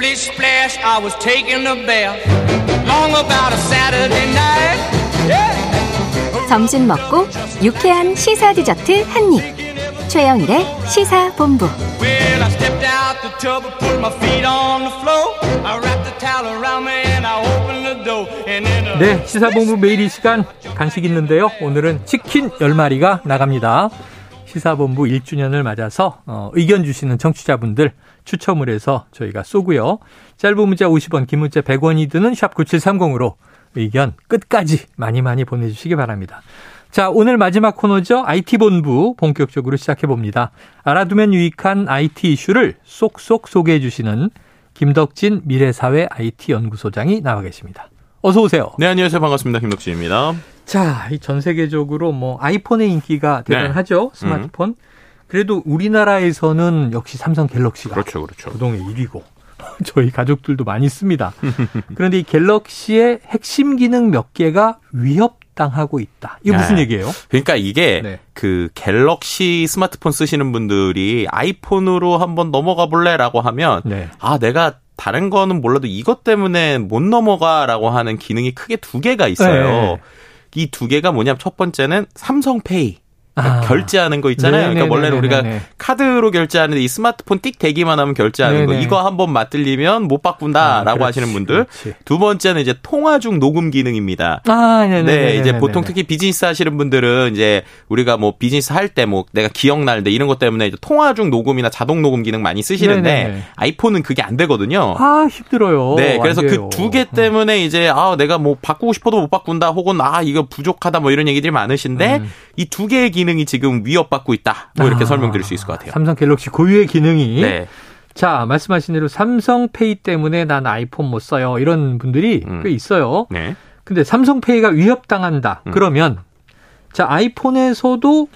Splish splash, I was taking a bath. Long about a Saturday night. Yeah. 점심 먹고 유쾌한 시사 디저트 한 입. 최영일의 시사 본부. Well, I stepped out the tub and put my feet on the floor. I wrapped the towel around me and I opened the door. And then a 네, 시사본부 매일 이 시간 간식 있는데요. 오늘은 치킨 10마리가 나갑니다. 시사본부 1주년을 맞아서 어, 의견 주시는 청취자분들 추첨을 해서 저희가 쏘고요. 짧은 문자 50원, 긴 문자 100원이 드는 샵 9730으로 의견 끝까지 많이 많이 보내주시기 바랍니다. 자, 오늘 마지막 코너죠. IT본부 본격적으로 시작해봅니다. 알아두면 유익한 IT 이슈를 쏙쏙 소개해 주시는 김덕진 미래사회 IT연구소장이 나와 계십니다. 어서 오세요. 네, 안녕하세요. 반갑습니다. 김덕진입니다. 자, 이 전 세계적으로 뭐 아이폰의 인기가 대단하죠. 스마트폰. 그래도 우리나라에서는 역시 삼성 갤럭시가 그렇죠, 그렇죠. 부동의 1위고 저희 가족들도 많이 씁니다. 그런데 이 갤럭시의 핵심 기능 몇 개가 위협당하고 있다. 이게 무슨 네. 얘기예요? 그러니까 이게 네. 그 갤럭시 스마트폰 쓰시는 분들이 아이폰으로 한번 넘어가 볼래라고 하면 네. 아, 내가 다른 거는 몰라도 이것 때문에 못 넘어가라고 하는 기능이 크게 두 개가 있어요. 네. 이두 개가 뭐냐면 첫 번째는 삼성페이. 그러니까 아. 결제하는 거 있잖아요. 네네네네네. 그러니까 원래는 우리가 카드로 결제하는데 이 스마트폰 띡 대기만 하면 결제하는 거 네네. 이거 한번 맞들리면 못 바꾼다라고 아, 하시는 분들. 그렇지. 두 번째는 이제 통화 중 녹음 기능입니다. 아, 네네. 네, 이제 보통 특히 비즈니스 하시는 분들은 이제 우리가 뭐 비즈니스 할 때 뭐 내가 기억날 때 이런 것 때문에 이제 통화 중 녹음이나 자동 녹음 기능 많이 쓰시는데 네네네. 아이폰은 그게 안 되거든요. 아, 힘들어요. 네, 그래서 안그 돼요. 두개 때문에 이제 아 내가 뭐 바꾸고 싶어도 못 바꾼다 혹은 아 이거 부족하다 뭐 이런 얘기들이 많으신데 음. 이두 개의 기능 이 지금 위협받고 있다. 뭐 이렇게 아, 설명드릴 수 있을 것 같아요. 삼성 갤럭시 고유의 기능이 네. 자, 말씀하신 대로 삼성페이 때문에 난 아이폰 못 써요. 이런 분들이 음. 꽤 있어요. 네. 근데 삼성페이가 위협당한다. 음. 그러면 자, 아이폰에서도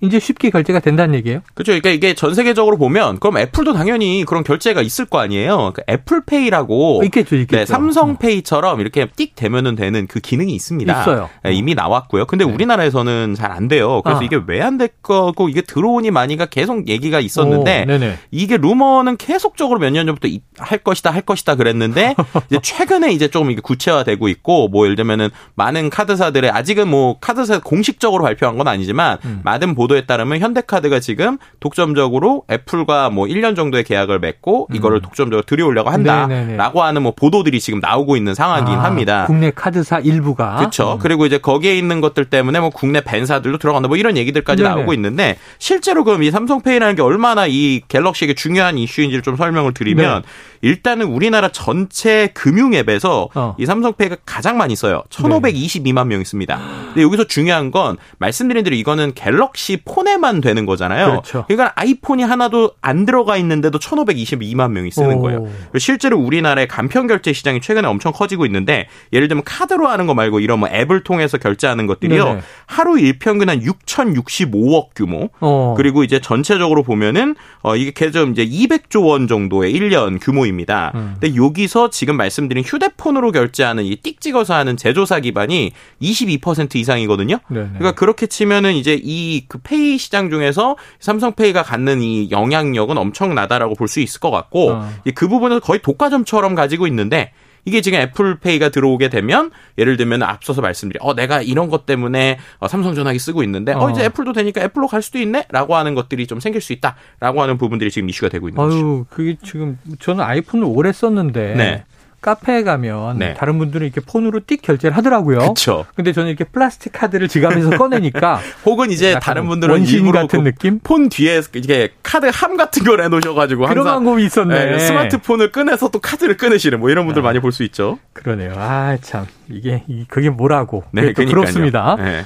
이제 쉽게 결제가 된다는 얘기예요? 그렇죠. 그러니까 이게 전 세계적으로 보면 그럼 애플도 당연히 그런 결제가 있을 거 아니에요. 그 애플페이라고 있겠죠, 있겠죠. 네, 삼성페이처럼 이렇게 띡 되면은 되는 그 기능이 있습니다. 있어요. 네, 이미 나왔고요. 근데 우리나라에서는 잘 안 돼요. 그래서 아. 이게 왜 안 될 거고 이게 들어오니 마니가 계속 얘기가 있었는데 오. 이게 루머는 계속적으로 몇 년 전부터 이- 할 것이다 할 것이다 그랬는데 이제 최근에 이제 좀 이게 구체화되고 있고 뭐 예를 들면은 많은 카드사들의 아직은 뭐 카드사 공식적으로 발표한 건 아니지만 음. 많은 보 도에 따르면 현대카드가 지금 독점적으로 애플과 뭐 1년 정도의 계약을 맺고 이거를 독점적으로 들여오려고 음. 네네네. 한다라고 하는 뭐 보도들이 지금 나오고 있는 상황이긴 아, 합니다. 국내 카드사 일부가 그렇죠. 음. 그리고 이제 거기에 있는 것들 때문에 뭐 국내 벤사들도 들어간다 뭐 이런 얘기들까지 네네. 나오고 있는데 실제로 그럼 이 삼성페이라는 게 얼마나 이 갤럭시에게 중요한 이슈인지를 좀 설명을 드리면 일단은 우리나라 전체 금융 앱에서 네. 어. 이 삼성페이가 가장 많이 써요. 1,522만 명 있습니다. 근데 여기서 중요한 건 말씀드린 대로 이거는 갤럭시 폰에만 되는 거잖아요. 그렇죠. 그러니까 아이폰이 하나도 안 들어가 있는데도 1,522만 명이 쓰는 오. 거예요. 실제로 우리나라의 간편 결제 시장이 최근에 엄청 커지고 있는데 예를 들면 카드로 하는 거 말고 이런 뭐 앱을 통해서 결제하는 것들이요. 네네. 하루 일평균 한 6,065억 규모. 어. 그리고 이제 전체적으로 보면은 어 이게 계속 이제 200조 원 정도의 1년 규모입니다. 음. 근데 여기서 지금 말씀드린 휴대폰으로 결제하는 이 띡 찍어서 하는 제조사 기반이 22% 이상이거든요. 네네. 그러니까 그렇게 치면은 이제 이 그 페이 시장 중에서 삼성페이가 갖는 이 영향력은 엄청나다라고 볼 수 있을 것 같고 어. 이그 부분을 거의 독과점처럼 가지고 있는데 이게 지금 애플페이가 들어오게 되면 예를 들면 앞서서 말씀드린 어 내가 이런 것 때문에 어, 삼성 전화기 쓰고 있는데 어, 어. 이제 애플도 되니까 애플로 갈 수도 있네라고 하는 것들이 좀 생길 수 있다라고 하는 부분들이 지금 이슈가 되고 있는 거죠. 아유, 그게 지금 저는 아이폰을 오래 썼는데 네. 카페에 가면 네. 다른 분들은 이렇게 폰으로 띡 결제를 하더라고요. 그렇죠. 근데 저는 이렇게 플라스틱 카드를 지갑에서 꺼내니까 혹은 이제 다른 분들은 원신 같은 그 느낌? 폰 뒤에 이게 카드 함 같은 걸 해놓으셔 가지고 그런 항상 방법이 있었네. 네, 스마트폰을 꺼내서 또 카드를 꺼내시는 뭐 이런 분들 많이 볼 수 있죠. 그러네요. 아, 참. 이게, 이- 그게 뭐라고. 네. 그렇습니다. 네.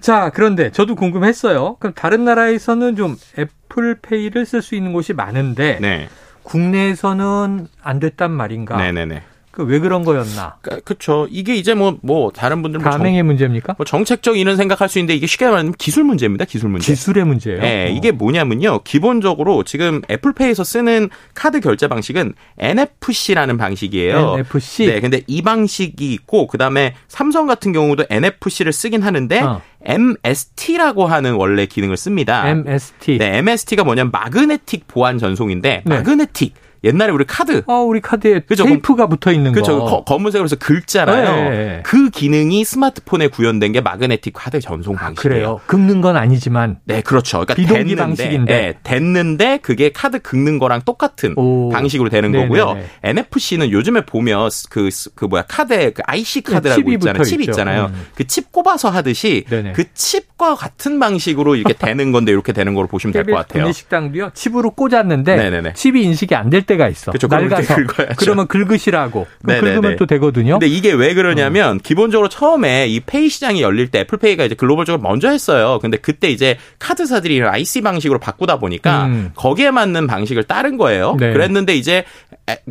자, 그런데 저도 궁금했어요. 그럼 다른 나라에서는 좀 애플페이를 쓸 수 있는 곳이 많은데 네. 국내에서는 안 됐단 말인가? 네네네. 그 왜 그런 거였나? 그, 그쵸. 이게 이제 뭐, 뭐, 다른 분들 뭐, 정, 가맹의 문제입니까? 뭐 정책적 이런 생각할 수 있는데 이게 쉽게 말하면 기술 문제입니다. 기술 문제. 기술의 문제예요. 네, 어. 이게 뭐냐면요. 기본적으로 지금 애플페이에서 쓰는 카드 결제 방식은 NFC라는 방식이에요. NFC. 네, 근데 이 방식이 있고 그다음에 삼성 같은 경우도 NFC를 쓰긴 하는데 어. MST라고 하는 원래 기능을 씁니다. MST. 네, MST가 뭐냐면 마그네틱 보안 전송인데 네. 마그네틱 옛날에 우리 카드 어, 우리 카드에 그죠? 테이프가 붙어 있는 그렇죠. 거. 거- 검은색으로 해서 긁잖아요. 네. 그 기능이 스마트폰에 구현된 게 마그네틱 카드 전송 아, 방식이에요. 그래요. 긁는 건 아니지만 네, 그렇죠. 그러니까 비동기 됐는데, 방식인데. 예, 됐는데 그게 카드 긁는 거랑 똑같은 오. 방식으로 되는 네네네. 거고요. NFC는 요즘에 보면 그, 그 뭐야 카드에 그 IC 카드라고 있잖아요. 칩 있죠. 있잖아요. 음. 그 칩 꼽아서 하듯이 네네. 그 칩과 같은 방식으로 이렇게 되는 건데 이렇게 되는 걸로 보시면 될 것 같아요. 구내식당도요. 칩으로 꽂았는데 네네네. 칩이 인식이 안 될 때가 있어. 이제 낡아서. 그러면 긁으시라고. 그럼 네네네. 긁으면 또 되거든요. 근데 이게 왜 어. 그러냐면 기본적으로 처음에 이 페이 시장이 열릴 때 애플페이가 이제 글로벌적으로 먼저 했어요. 근데 그때 이제 카드사들이 IC 방식으로 바꾸다 보니까 음. 거기에 맞는 방식을 따른 거예요. 네. 그랬는데 이제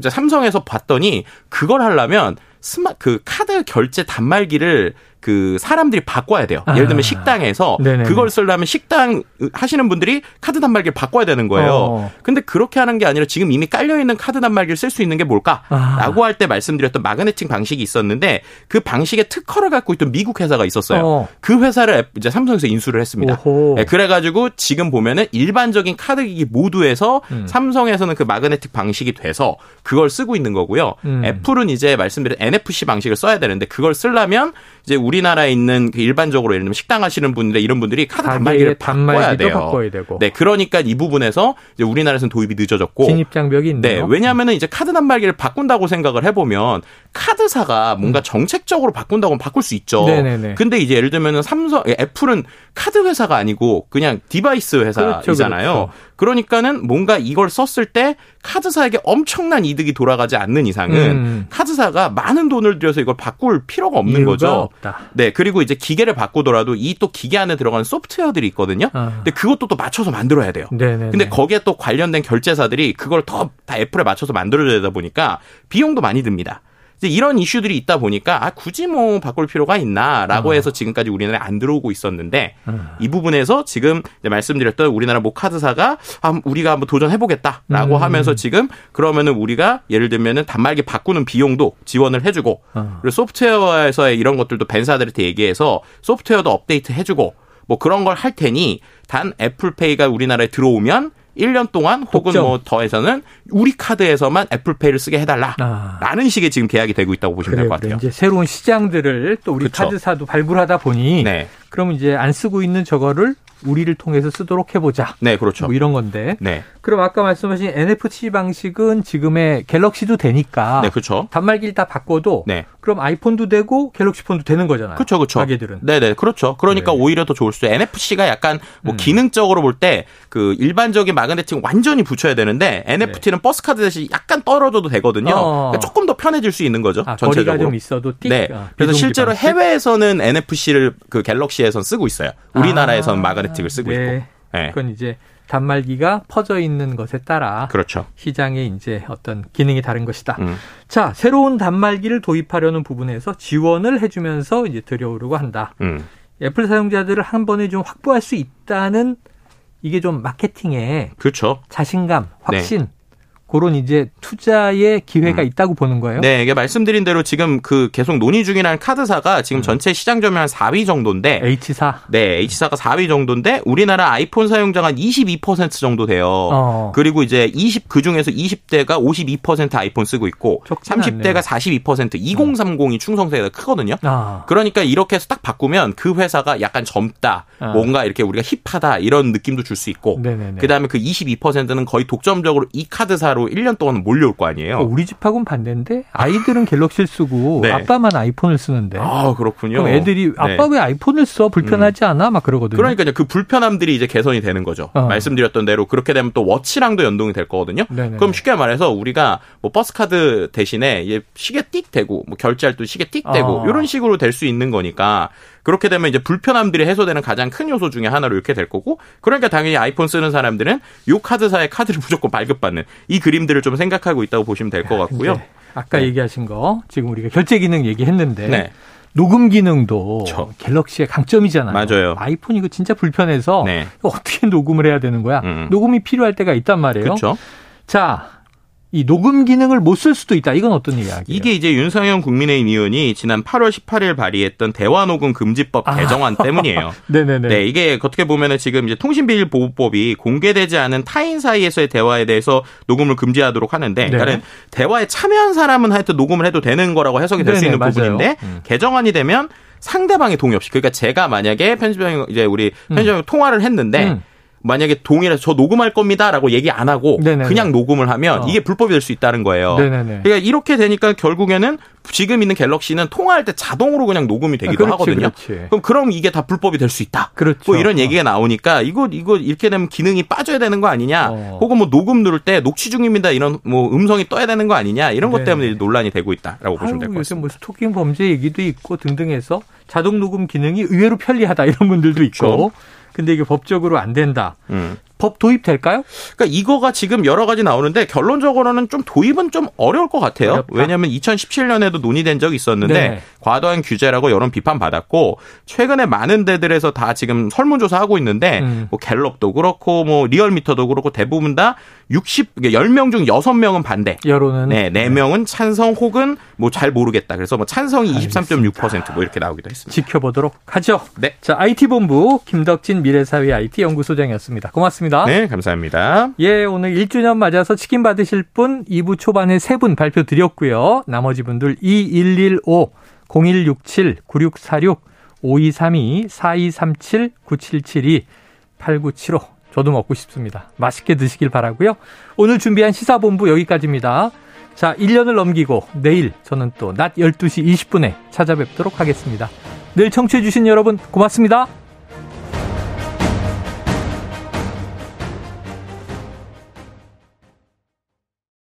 삼성에서 봤더니 그걸 하려면 스마 그 카드 결제 단말기를 그 사람들이 바꿔야 돼요. 예를 들면 아. 식당에서 네네네. 그걸 쓰려면 식당 하시는 분들이 카드 단말기를 바꿔야 되는 거예요. 어. 근데 그렇게 하는 게 아니라 지금 이미 깔려 있는 카드 단말기를 쓸 수 있는 게 아. 뭘까라고 할때 말씀드렸던 마그네틱 방식이 있었는데 그 방식의 특허를 갖고 있던 미국 회사가 있었어요. 어. 그 회사를 앱- 이제 삼성에서 인수를 했습니다. 네, 그래가지고 지금 보면은 일반적인 카드 기기 모두에서 음. 삼성에서는 그 마그네틱 방식이 돼서 그걸 쓰고 있는 거고요. 음. 애플은 이제 말씀드린 NFC 방식을 써야 되는데 그걸 쓰려면 이제 우리 나라에 있는 그 일반적으로 예를 들면 식당 하시는 분들 이런 분들이 카드 단말기를 바꿔야 돼요. 바꿔야 되고. 네, 그러니까 이 부분에서 이제 우리나라에서는 도입이 늦어졌고 진입 장벽이 네, 있네요. 왜냐하면은 이제 카드 단말기를 바꾼다고 생각을 해보면 카드사가 뭔가 정책적으로 바꾼다고 하면 바꿀 수 있죠. 음. 네네네. 근데 이제 예를 들면은 삼성, 예, 애플은 카드 회사가 아니고 그냥 device 회사이잖아요. 그렇죠, 그러니까는 뭔가 이걸 썼을 때 카드사에게 엄청난 이득이 돌아가지 않는 이상은 음. 카드사가 많은 돈을 들여서 이걸 바꿀 필요가 없는 거죠. 없다. 네, 그리고 이제 기계를 바꾸더라도 이 또 기계 안에 들어가는 소프트웨어들이 있거든요. 아. 근데 그것도 또 맞춰서 만들어야 돼요. 네네. 근데 거기에 또 관련된 결제사들이 그걸 더 다 애플에 맞춰서 만들어줘야 되다 보니까 비용도 많이 듭니다. 이런 이슈들이 있다 보니까 아 굳이 뭐 바꿀 필요가 있나라고 어. 해서 지금까지 우리나라에 안 들어오고 있었는데 음. 이 부분에서 지금 말씀드렸던 우리나라 모 카드사가 아, 우리가 한번 도전해보겠다라고 음. 하면서 지금 그러면은 우리가 예를 들면은 단말기 바꾸는 비용도 지원을 해주고 어. 그리고 소프트웨어에서의 이런 것들도 벤사들한테 얘기해서 소프트웨어도 업데이트 해주고 뭐 그런 걸 할 테니 단 애플페이가 우리나라에 들어오면 1년 동안 혹은 독점. 뭐 더해서는 우리 카드에서만 애플페이를 쓰게 해달라. 아. 라는 식의 지금 계약이 되고 있다고 보시면 될 그래요. 것 같아요. 이제 새로운 시장들을 또 우리 그쵸. 카드사도 발굴하다 보니 네. 그럼 이제 안 쓰고 있는 저거를 우리를 통해서 쓰도록 해보자. 네, 그렇죠. 뭐 이런 건데. 네. 그럼 아까 말씀하신 NFC 방식은 지금의 갤럭시도 되니까 네, 그렇죠. 단말기를 다 바꿔도 네. 그럼 아이폰도 되고 갤럭시 폰도 되는 거잖아요. 그렇죠, 그렇죠. 가게들은. 네 네, 그렇죠. 그러니까 네. 오히려 더 좋을 수. NFC가 약간 뭐 음. 기능적으로 볼 때 그 일반적인 마그네틱 완전히 붙여야 되는데 NFC는 버스 카드 대신 약간 떨어져도 되거든요. 네. 어. 그러니까 조금 더 편해질 수 있는 거죠. 아, 전체적으로. 거리가 좀 있어도 띡. 네. 아, 그래서 실제로 방식. 해외에서는 NFC를 그 갤럭시에선 쓰고 있어요. 우리나라에서는 아, 마그네틱 을 쓰고 네. 있고. 네. 그건 이제 단말기가 퍼져 있는 것에 따라 그렇죠. 시장의 이제 어떤 기능이 다른 것이다. 음. 자, 새로운 단말기를 도입하려는 부분에서 지원을 해주면서 이제 들여오려고 한다. 음. 애플 사용자들을 한 번에 좀 확보할 수 있다는 이게 좀 마케팅에 그렇죠. 자신감, 네. 확신 그런 이제 투자의 기회가 음. 있다고 보는 거예요. 네, 이게 말씀드린 대로 지금 그 계속 논의 중이라는 카드사가 지금 전체 시장 점유율 한 4위 정도인데 H사. 네, H사가 4위 정도인데 우리나라 아이폰 사용자가 한 22% 정도 돼요. 어. 그리고 이제 20 그중에서 20대가 52% 아이폰 쓰고 있고 적진 30대가 42% 2030이 충성도가 크거든요. 아. 그러니까 이렇게 해서 딱 바꾸면 그 회사가 약간 젊다, 아. 뭔가 이렇게 우리가 hip하다 이런 느낌도 줄 수 있고. 그다음에 그 22%는 거의 독점적으로 이 카드사로 1년 동안 몰려올 거 아니에요. 어, 우리 집하고는 반대인데 아이들은 갤럭시를 쓰고 네. 아빠만 아이폰을 쓰는데 아 그렇군요. 그럼 애들이 네. 아빠 왜 아이폰을 써 불편하지 않아 막 그러거든요. 그러니까요. 그 불편함들이 이제 개선이 되는 거죠. 어. 말씀드렸던 대로 그렇게 되면 또 watch랑도 연동이 될 거거든요. 네네네. 그럼 쉽게 말해서 우리가 뭐 버스 카드 대신에 이제 시계 띡 대고 뭐 결제할 때 시계 띡 대고 어. 이런 식으로 될 수 있는 거니까 그렇게 되면 이제 불편함들이 해소되는 가장 큰 요소 중에 하나로 이렇게 될 거고 그러니까 당연히 아이폰 쓰는 사람들은 요 카드사의 카드를 무조건 발급받는 이 그림들을 좀 생각하고 있다고 보시면 될 것 같고요. 아까 네. 얘기하신 거 지금 우리가 결제 기능 얘기했는데 네. 녹음 기능도 그렇죠. 갤럭시의 강점이잖아요. 맞아요. 아이폰 이거 진짜 불편해서 네. 어떻게 녹음을 해야 되는 거야? 음. 녹음이 필요할 때가 있단 말이에요. 그렇죠. 자, 이 녹음 기능을 못 쓸 수도 있다. 이건 어떤 이야기예요? 이게 이제 윤상현 국민의힘 의원이 지난 8월 18일 발의했던 대화 녹음 금지법 아. 개정안 때문이에요. 네네네. 네, 이게 어떻게 보면은 지금 이제 통신비밀보호법이 공개되지 않은 타인 사이에서의 대화에 대해서 녹음을 금지하도록 하는데, 네. 그러니까 대화에 참여한 사람은 하여튼 녹음을 해도 되는 거라고 해석이 될 수 있는 맞아요. 부분인데 음. 개정안이 되면 상대방의 동의 없이, 그러니까 제가 만약에 편집장 이제 우리 음. 편집장 통화를 했는데. 음. 만약에 동의를 해서 저 녹음할 겁니다라고 얘기 안 하고 네네네. 그냥 녹음을 하면 어. 이게 불법이 될 수 있다는 거예요. 네네네. 그러니까 이렇게 되니까 결국에는 지금 있는 갤럭시는 통화할 때 자동으로 그냥 녹음이 되기도 아, 그렇지, 하거든요. 그렇지. 그럼 그럼 이게 다 불법이 될 수 있다. 그렇죠. 뭐 이런 어. 얘기가 나오니까 이거 이거 이렇게 되면 기능이 빠져야 되는 거 아니냐? 어. 혹은 뭐 녹음 누를 때 녹취 중입니다 이런 뭐 음성이 떠야 되는 거 아니냐? 이런 것 네. 때문에 논란이 되고 있다라고 보시면 될 아유, 것 요새 같습니다. 뭐 스토킹 범죄 얘기도 있고 등등해서 자동 녹음 기능이 의외로 편리하다 이런 분들도 있고. 그렇죠. 근데 이게 법적으로 안 된다. 음. 법 도입될까요? 그러니까 이거가 지금 여러 가지 나오는데 결론적으로는 좀 도입은 좀 어려울 것 같아요. 어렵다. 왜냐하면 2017년에도 논의된 적이 있었는데 네. 과도한 규제라고 여론 비판 받았고 최근에 많은 데들에서 다 지금 설문조사 하고 있는데 음. 뭐 갤럽도 그렇고 뭐 리얼미터도 그렇고 대부분 다 60, 10명 중 6명은 반대. 여론은 네, 4명은 찬성 혹은 뭐 잘 모르겠다. 그래서 뭐 찬성이 23.6%뭐 이렇게 나오기도 했습니다. 지켜보도록 하죠. 네. 자, IT본부 김덕진 미래사회 IT 연구소장이었습니다. 고맙습니다. 네, 감사합니다. 예, 오늘 1주년 맞아서 치킨 받으실 분 2부 초반에 3분 발표 드렸고요. 나머지 분들 2115, 0167, 9646, 5232, 4237, 9772, 8975. 저도 먹고 싶습니다. 맛있게 드시길 바라고요. 오늘 준비한 시사본부 여기까지입니다. 자, 1년을 넘기고 내일 저는 또 낮 12시 20분에 찾아뵙도록 하겠습니다. 늘 청취해주신 여러분 고맙습니다.